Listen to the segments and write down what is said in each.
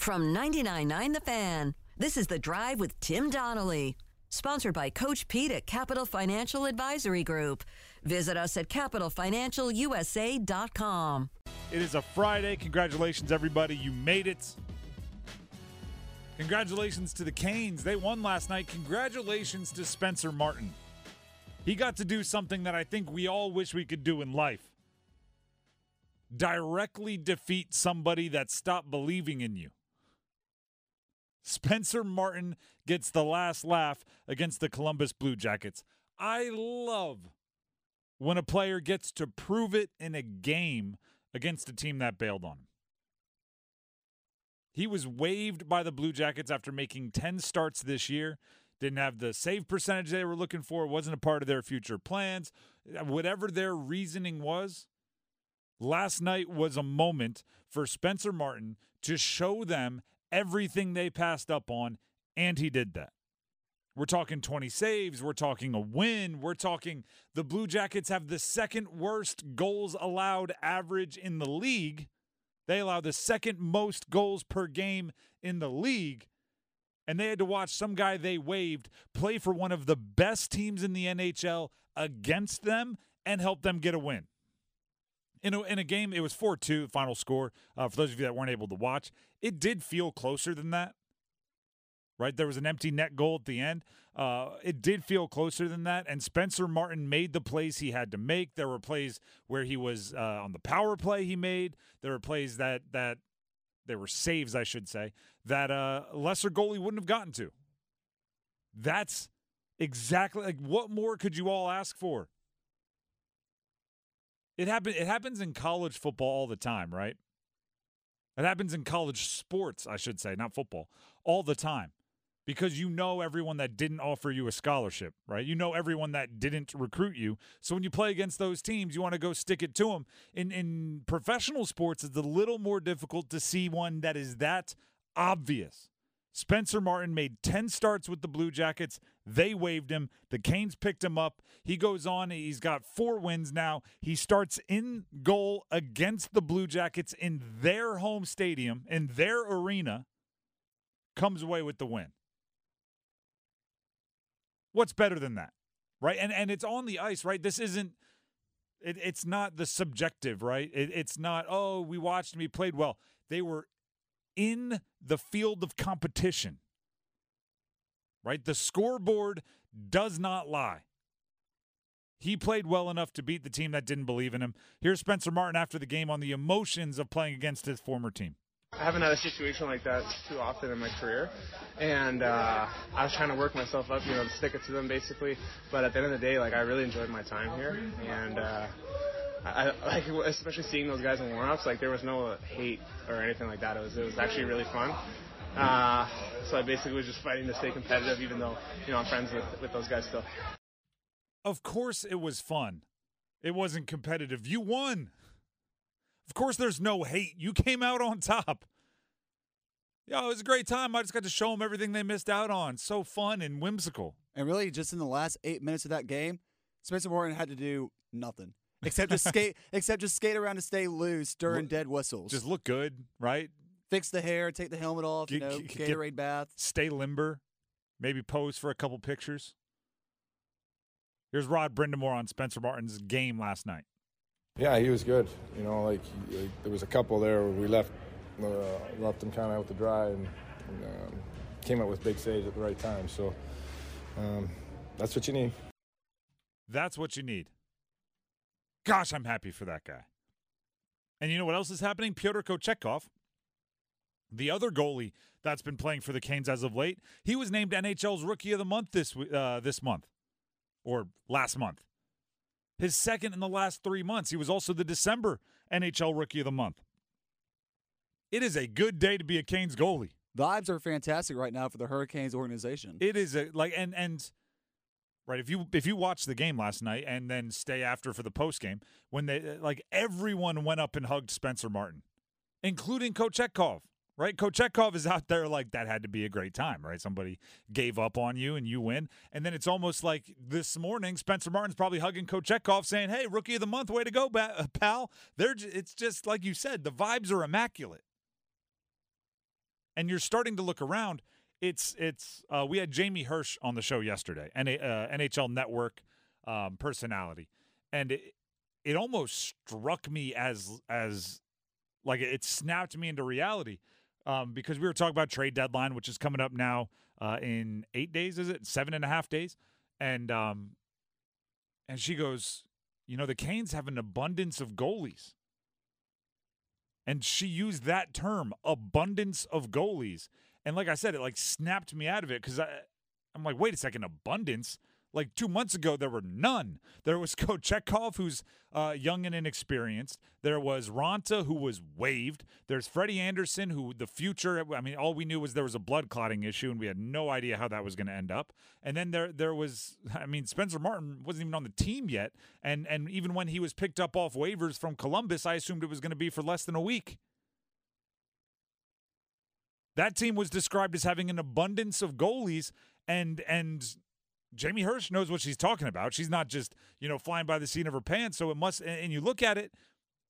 From 99.9 The Fan, this is The Drive with Tim Donnelly. Sponsored by Coach Pete at Capital Financial Advisory Group. Visit us at capitalfinancialusa.com. It is a Friday. Congratulations, everybody. You made it. Congratulations to the Canes. They won last night. Congratulations to Spencer Martin. He got to do something that I think we all wish we could do in life directly defeat somebody that stopped believing in you. Spencer Martin gets the last laugh against the Columbus Blue Jackets. I love when a player gets to prove it in a game against a team that bailed on him. He was waived by the Blue Jackets after making 10 starts this year. Didn't have the save percentage they were looking for, wasn't a part of their future plans. Whatever their reasoning was, last night was a moment for Spencer Martin to show them everything they passed up on, and he did that. We're talking 20 saves. We're talking a win. We're talking the Blue Jackets have the second worst goals allowed average in the league. They allow the second most goals per game in the league. And they had to watch some guy they waived play for one of the best teams in the NHL against them and help them get a win. In a, in a game, it was 4 2, final score. Uh, for those of you that weren't able to watch, it did feel closer than that right? There was an empty net goal at the end. Uh, it did feel closer than that. And Spencer Martin made the plays he had to make. There were plays where he was uh, on the power play he made. There were plays that that there were saves, I should say, that a uh, lesser goalie wouldn't have gotten to. That's exactly like what more could you all ask for? It happen it happens in college football all the time, right? It happens in college sports, I should say, not football, all the time because you know everyone that didn't offer you a scholarship, right? You know everyone that didn't recruit you. So when you play against those teams, you want to go stick it to them. In in professional sports, it's a little more difficult to see one that is that obvious. Spencer Martin made 10 starts with the Blue Jackets. They waived him. The Canes picked him up. He goes on. He's got four wins now. He starts in goal against the Blue Jackets in their home stadium, in their arena, comes away with the win. What's better than that? Right? And and it's on the ice, right? This isn't it, it's not the subjective, right? It, it's not, oh, we watched him, he played well. They were in the field of competition. Right? The scoreboard does not lie. He played well enough to beat the team that didn't believe in him. Here's Spencer Martin after the game on the emotions of playing against his former team. I haven't had a situation like that too often in my career, and uh, I was trying to work myself up, you know, to stick it to them basically. But at the end of the day, like I really enjoyed my time here, and uh, I, like especially seeing those guys in warmups, like there was no hate or anything like that. It was it was actually really fun. Uh, so I basically was just fighting to stay competitive, even though you know I'm friends with with those guys still. Of course, it was fun. It wasn't competitive. You won. Of course, there's no hate. You came out on top. Yeah, it was a great time. I just got to show them everything they missed out on. So fun and whimsical. And really, just in the last eight minutes of that game, Spencer Morgan had to do nothing except just skate, except just skate around to stay loose during look, dead whistles. Just look good, right? Fix the hair, take the helmet off, get, you know, get, Gatorade bath. Stay limber. Maybe pose for a couple pictures. Here's Rod Brind'Amour on Spencer Martin's game last night. Yeah, he was good. You know, like, like there was a couple there where we left uh, left him kind of out to dry and, and um, came up with big saves at the right time. So um, that's what you need. That's what you need. Gosh, I'm happy for that guy. And you know what else is happening? Pyotr Kochetkov, the other goalie that's been playing for the Canes as of late, he was named NHL's Rookie of the Month this uh, this month or last month his second in the last three months. He was also the December NHL Rookie of the Month. It is a good day to be a Canes goalie. The Vibes are fantastic right now for the Hurricanes organization. It is a like and and right if you if you watch the game last night and then stay after for the post game when they uh, like everyone went up and hugged Spencer Martin, including Kochetkov right? Kochetkov is out there like that had to be a great time, right? Somebody gave up on you and you win. And then it's almost like this morning, Spencer Martin's probably hugging Kochetkov saying, hey, rookie of the month, way to go, uh, pal. They're, it's just like you said, the vibes are immaculate. and you're starting to look around. It's it's uh, we had Jamie Hersch on the show yesterday, and uh, NHL Network um, personality, and it, it almost struck me as as like it snapped me into reality um, because we were talking about trade deadline, which is coming up now uh, in eight days. Is it seven and a half days? And um, and she goes, you know, the Canes have an abundance of goalies. And she used that term, abundance of goalies. And like I said, it like snapped me out of it because I I'm like, wait a second, abundance? Like two months ago, there were none. There was Kochetkov, who's uh, young and inexperienced. There was Raanta, who was waived. There's Freddie Andersen, who the future. I mean, all we knew was there was a blood clotting issue, and we had no idea how that was going to end up. And then there, there was. I mean, Spencer Martin wasn't even on the team yet, and and even when he was picked up off waivers from Columbus, I assumed it was going to be for less than a week. That team was described as having an abundance of goalies, and and Jamie Hersch knows what she's talking about. She's not just, you know, flying by the seat of her pants. So it must, and you look at it,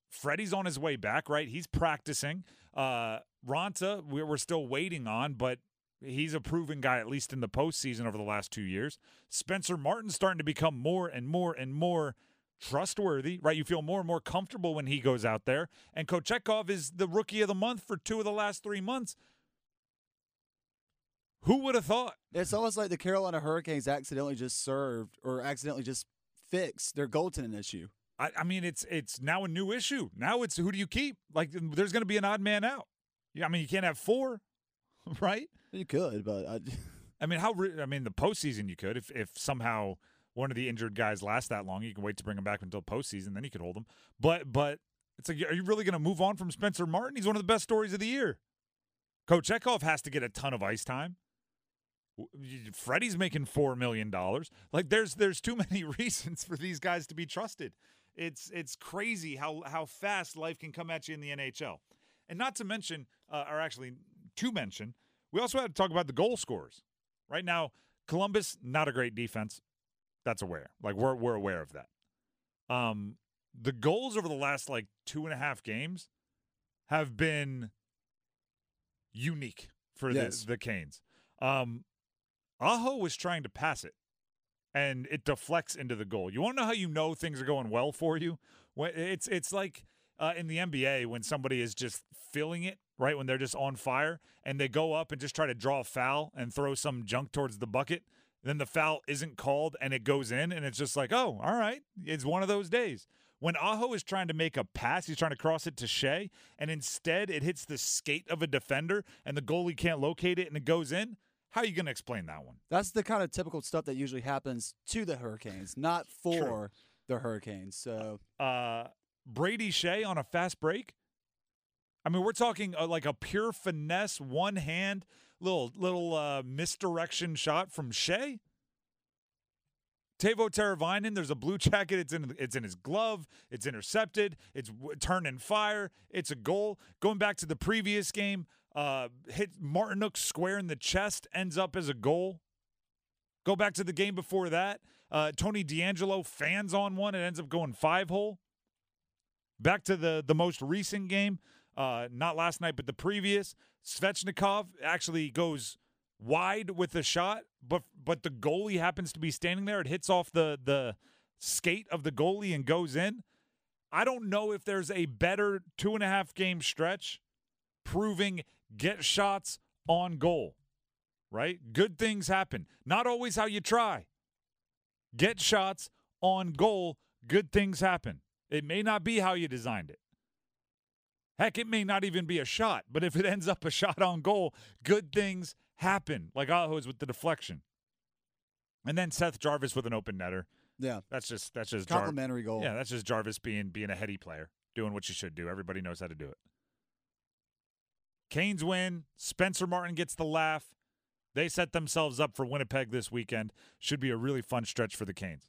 Freddie's on his way back, right? He's practicing. Uh, Raanta, we're still waiting on, but he's a proven guy, at least in the postseason over the last two years. Spencer Martin's starting to become more and more and more trustworthy, right? You feel more and more comfortable when he goes out there. And Kochetkov is the rookie of the month for two of the last three months. Who would have thought? It's almost like the Carolina Hurricanes accidentally just served or accidentally just fixed their goaltending issue. I, I mean, it's it's now a new issue. Now it's who do you keep? Like, there's going to be an odd man out. Yeah, I mean, you can't have four, right? You could, but I, I mean, how? I mean, the postseason you could if if somehow one of the injured guys lasts that long, you can wait to bring him back until postseason, then you could hold him. But but it's like, are you really going to move on from Spencer Martin? He's one of the best stories of the year. Kochetkov has to get a ton of ice time. Freddie's making four million dollars. Like there's there's too many reasons for these guys to be trusted. It's it's crazy how how fast life can come at you in the NHL, and not to mention, uh, or actually to mention, we also had to talk about the goal scorers. Right now, Columbus not a great defense. That's aware. Like we're we're aware of that. Um, the goals over the last like two and a half games have been unique for yes. the the Canes. Um, Aho was trying to pass it, and it deflects into the goal. You want to know how you know things are going well for you? It's it's like uh, in the NBA when somebody is just filling it right when they're just on fire and they go up and just try to draw a foul and throw some junk towards the bucket. Then the foul isn't called and it goes in, and it's just like, oh, all right, it's one of those days. When Aho is trying to make a pass, he's trying to cross it to Skjei, and instead it hits the skate of a defender, and the goalie can't locate it, and it goes in. How are you going to explain that one? That's the kind of typical stuff that usually happens to the Hurricanes, not for True. the Hurricanes. So, uh, Brady Skjei on a fast break. I mean, we're talking uh, like a pure finesse, one hand, little little uh, misdirection shot from Skjei. Teuvo Teravainen, there's a blue jacket. It's in it's in his glove. It's intercepted. It's turn and fire. It's a goal. Going back to the previous game, uh, hit Martinook square in the chest, ends up as a goal. Go back to the game before that. Uh, Tony DeAngelo fans on one. It ends up going five hole. Back to the the most recent game, uh, not last night, but the previous. Svechnikov actually goes wide with the shot, but but the goalie happens to be standing there. It hits off the the skate of the goalie and goes in. I don't know if there's a better two and a half game stretch proving get shots on goal, right? Good things happen. Not always how you try. Get shots on goal, good things happen. It may not be how you designed it. Heck, it may not even be a shot, but if it ends up a shot on goal, good things happen, like Aho's with the deflection. And then Seth Jarvis with an open netter. Yeah. That's just that's just complimentary Jar- goal. Yeah, that's just Jarvis being being a heady player, doing what you should do. Everybody knows how to do it. Canes win. Spencer Martin gets the laugh. They set themselves up for Winnipeg this weekend. Should be a really fun stretch for the Canes.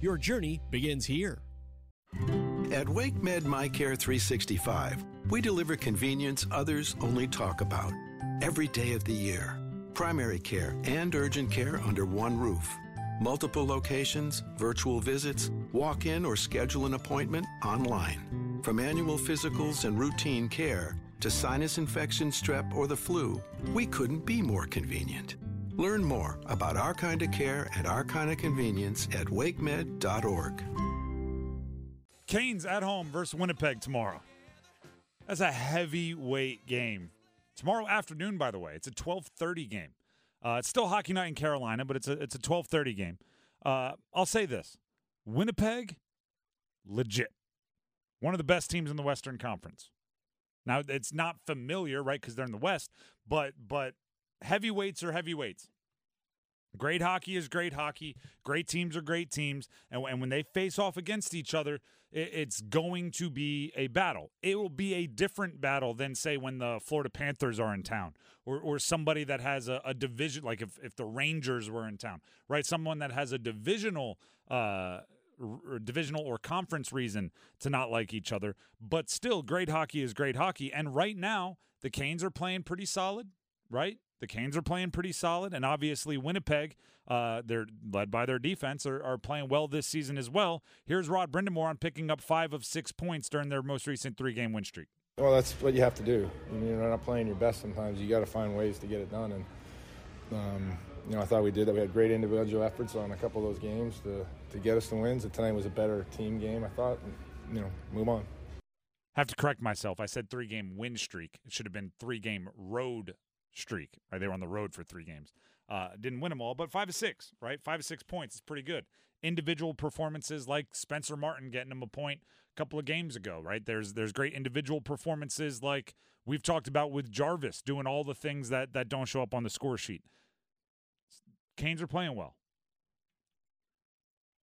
Your journey begins here. At WakeMed MyCare 365, we deliver convenience others only talk about. Every day of the year. Primary care and urgent care under one roof. Multiple locations, virtual visits, walk in or schedule an appointment online. From annual physicals and routine care to sinus infection, strep, or the flu, we couldn't be more convenient. Learn more about our kind of care and our kind of convenience at wakemed.org. Canes at home versus Winnipeg tomorrow. That's a heavyweight game. Tomorrow afternoon, by the way, it's a 12:30 game. Uh, it's still hockey night in Carolina, but it's a it's a 12:30 game. Uh, I'll say this: Winnipeg, legit, one of the best teams in the Western Conference. Now it's not familiar, right? Because they're in the West, but but heavyweights are heavyweights. Great hockey is great hockey. Great teams are great teams. And, and when they face off against each other, it, it's going to be a battle. It will be a different battle than, say, when the Florida Panthers are in town or, or somebody that has a, a division, like if, if the Rangers were in town, right? Someone that has a divisional. Uh, or divisional or conference reason to not like each other, but still, great hockey is great hockey. And right now, the Canes are playing pretty solid, right? The Canes are playing pretty solid, and obviously Winnipeg, uh, they're led by their defense, are, are playing well this season as well. Here's Rod Brind'Amour on picking up five of six points during their most recent three-game win streak. Well, that's what you have to do. When you're not playing your best, sometimes you got to find ways to get it done. And um, you know, I thought we did that. We had great individual efforts on a couple of those games to to get us the wins. And tonight was a better team game, I thought. And, you know, move on. I have to correct myself. I said three-game win streak. It should have been three-game road streak. Right, they were on the road for three games. Uh, didn't win them all, but five of six. Right, five of six points is pretty good. Individual performances like Spencer Martin getting him a point a couple of games ago. Right, there's there's great individual performances like we've talked about with Jarvis doing all the things that that don't show up on the score sheet. Canes are playing well.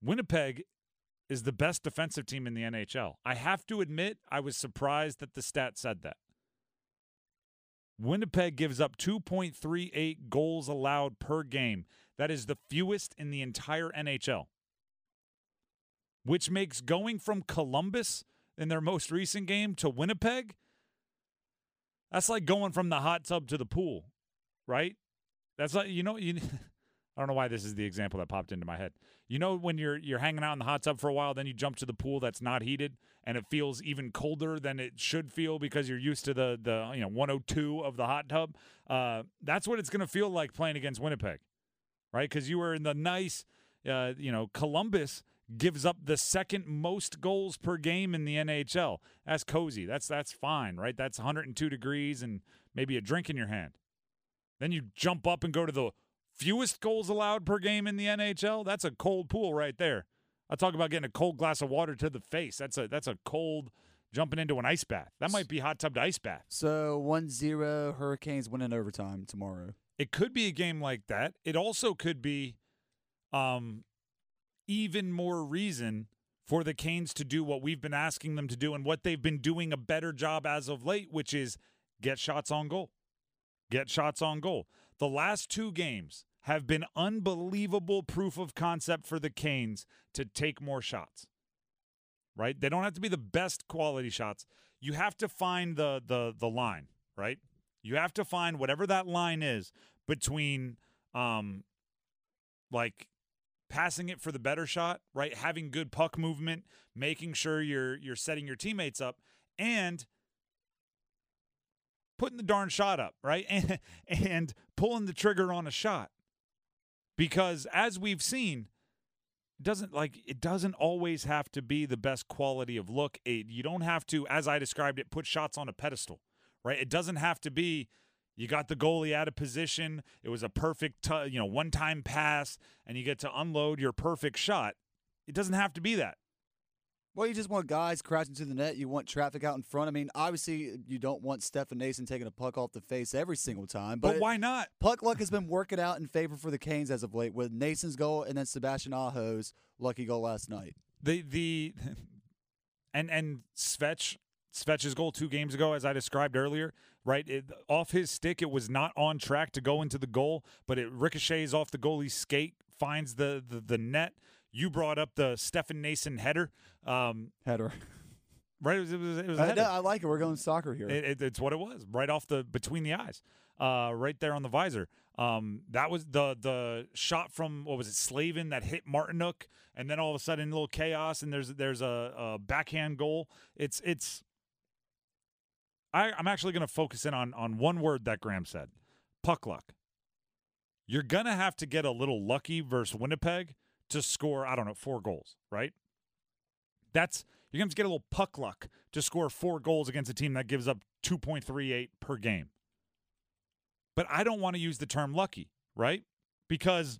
Winnipeg is the best defensive team in the NHL. I have to admit, I was surprised that the stat said that. Winnipeg gives up 2.38 goals allowed per game. That is the fewest in the entire NHL. Which makes going from Columbus in their most recent game to Winnipeg, that's like going from the hot tub to the pool, right? That's like, you know, you. I don't know why this is the example that popped into my head. You know when you're you're hanging out in the hot tub for a while, then you jump to the pool that's not heated and it feels even colder than it should feel because you're used to the the you know 102 of the hot tub. Uh, that's what it's going to feel like playing against Winnipeg, right? Because you were in the nice, uh, you know, Columbus gives up the second most goals per game in the NHL. That's cozy. That's that's fine, right? That's 102 degrees and maybe a drink in your hand. Then you jump up and go to the fewest goals allowed per game in the NHL, that's a cold pool right there. I talk about getting a cold glass of water to the face. That's a that's a cold jumping into an ice bath. That might be hot tub to ice bath. So 1-0 Hurricanes winning overtime tomorrow. It could be a game like that. It also could be um even more reason for the Canes to do what we've been asking them to do and what they've been doing a better job as of late, which is get shots on goal. Get shots on goal. The last two games have been unbelievable proof of concept for the Canes to take more shots. Right? They don't have to be the best quality shots. You have to find the the the line, right? You have to find whatever that line is between um like passing it for the better shot, right? Having good puck movement, making sure you're you're setting your teammates up and putting the darn shot up, right? And and pulling the trigger on a shot. Because as we've seen, doesn't like it doesn't always have to be the best quality of look. It, you don't have to, as I described it, put shots on a pedestal, right? It doesn't have to be you got the goalie out of position. It was a perfect, t- you know, one-time pass, and you get to unload your perfect shot. It doesn't have to be that. Well, you just want guys crashing to the net. You want traffic out in front. I mean, obviously, you don't want Stefan Noesen taking a puck off the face every single time. But, But, why not? puck luck has been working out in favor for the Canes as of late, with Noesen's goal and then Sebastian Aho's lucky goal last night. The the and and Svetch Svetch's goal two games ago, as I described earlier, right? It, off his stick, it was not on track to go into the goal, but it ricochets off the goalie's skate, finds the the, the net. You brought up the Stefan Noesen header, um, Header. right? It was, it was, it was I. I like it. We're going soccer here. It, it, it's what it was, right off the between the eyes, uh, right there on the visor. Um, that was the the shot from what was it, Slavin that hit Martinook, and then all of a sudden a little chaos, and there's there's a, a backhand goal. It's it's. I, I'm actually going to focus in on on one word that Graham said, puck luck. You're gonna have to get a little lucky versus Winnipeg to score. I don't know four goals, right? That's you're going to get a little puck luck to score four goals against a team that gives up 2.38 per game. But I don't want to use the term lucky, right? Because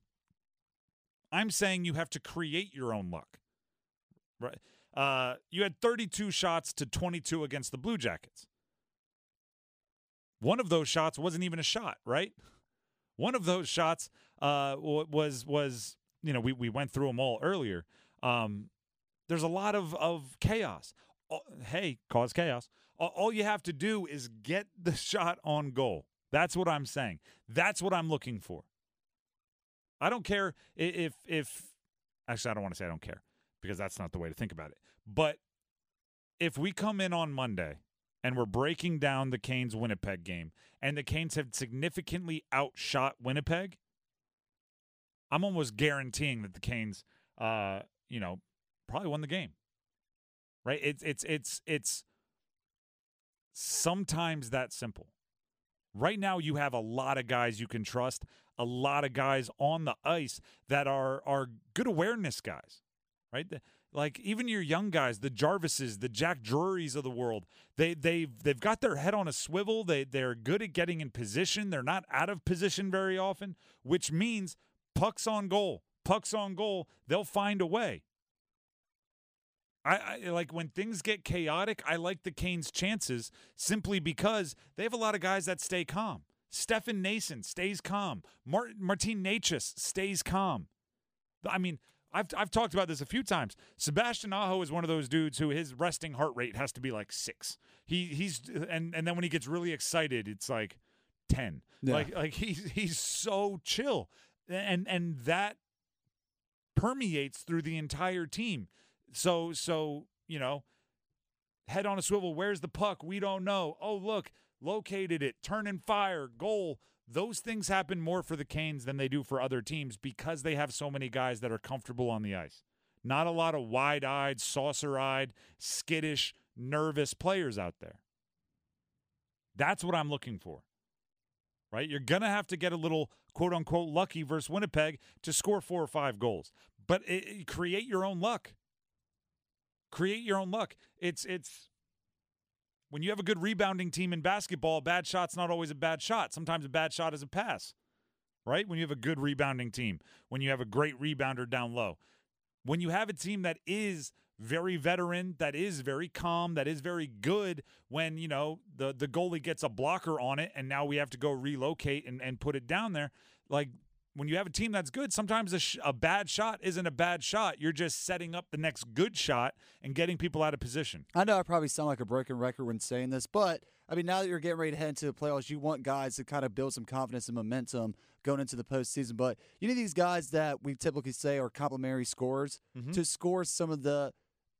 I'm saying you have to create your own luck. Right? Uh, you had 32 shots to 22 against the Blue Jackets. One of those shots wasn't even a shot, right? One of those shots uh, was was you know we we went through them all earlier. Um, there's a lot of of chaos. Hey, cause chaos. All- All you have to do is get the shot on goal. That's what I'm saying. That's what I'm looking for. I don't care if if actually I don't want to say I don't care because that's not the way to think about it. But if we come in on Monday and we're breaking down the Canes Winnipeg game and the Canes have significantly outshot Winnipeg, I'm almost guaranteeing that the Canes uh, you know, probably won the game. Right? It's it's it's it's sometimes that simple. Right now you have a lot of guys you can trust, a lot of guys on the ice that are are good awareness guys. Right? Like even your young guys, the Jarvises, the Jack Drurys of the world, they they've they've got their head on a swivel. They they're good at getting in position. They're not out of position very often, which means pucks on goal. Pucks on goal, they'll find a way. I, I like when things get chaotic. I like the Canes' chances simply because they have a lot of guys that stay calm. Stefan Noesen stays calm. Mart- Martin Necas stays calm. I mean, I've I've talked about this a few times. Sebastian Aho is one of those dudes who his resting heart rate has to be like six. He he's and and then when he gets really excited, it's like ten. Yeah. Like like he's he's so chill, and and that permeates through the entire team. So so you know, head on a swivel. Where's the puck? We don't know. Oh look, located it. Turn and fire. Goal. Those things happen more for the Canes than they do for other teams because they have so many guys that are comfortable on the ice. Not a lot of wide-eyed, saucer-eyed, skittish, nervous players out there. That's what I'm looking for. Right? You're going to have to get a little quote unquote lucky versus Winnipeg to score four or five goals. But it, it- create your own luck. Create your own luck. It's it's when you have a good rebounding team in basketball, bad shot's not always a bad shot. Sometimes a bad shot is a pass. Right? When you have a good rebounding team, when you have a great rebounder down low. When you have a team that is very veteran, that is very calm, that is very good when, you know, the the goalie gets a blocker on it and now we have to go relocate and, and put it down there. Like when you have a team that's good, sometimes a, sh- a bad shot isn't a bad shot. You're just setting up the next good shot and getting people out of position. I know I probably sound like a broken record when saying this, but I mean, now that you're getting ready to head into the playoffs, you want guys to kind of build some confidence and momentum going into the postseason. But you need these guys that we typically say are complementary scorers mm-hmm. to score some of the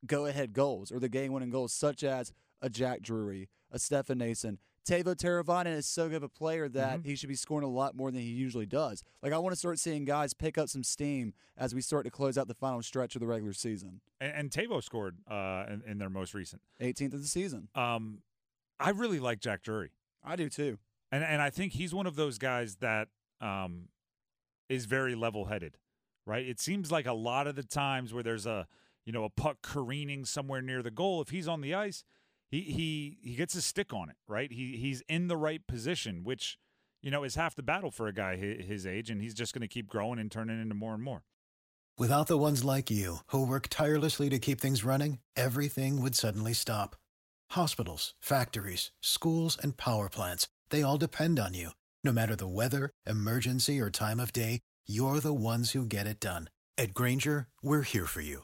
go ahead goals or the game winning goals, such as a Jack Drury, a Stefan Noesen. Teuvo Teravainen is so good of a player that he should be scoring a lot more than he usually does. Like, I want to start seeing guys pick up some steam as we start to close out the final stretch of the regular season. And, and Teuvo scored uh, in, in their most recent. 18th of the season. Um, I really like Jack Drury. I do too. And and I think he's one of those guys that um is very level-headed, right? It seems like a lot of the times where there's a you know a puck careening somewhere near the goal, if he's on the ice, he he he gets a stick on it, right? He he's in the right position, which you know is half the battle for a guy his age, and he's just going to keep growing and turning into more and more. Without the ones like you, who work tirelessly to keep things running, everything would suddenly stop. Hospitals, factories, schools, and power plants, they all depend on you. No matter the weather, emergency, or time of day, you're the ones who get it done. At Grainger, we're here for you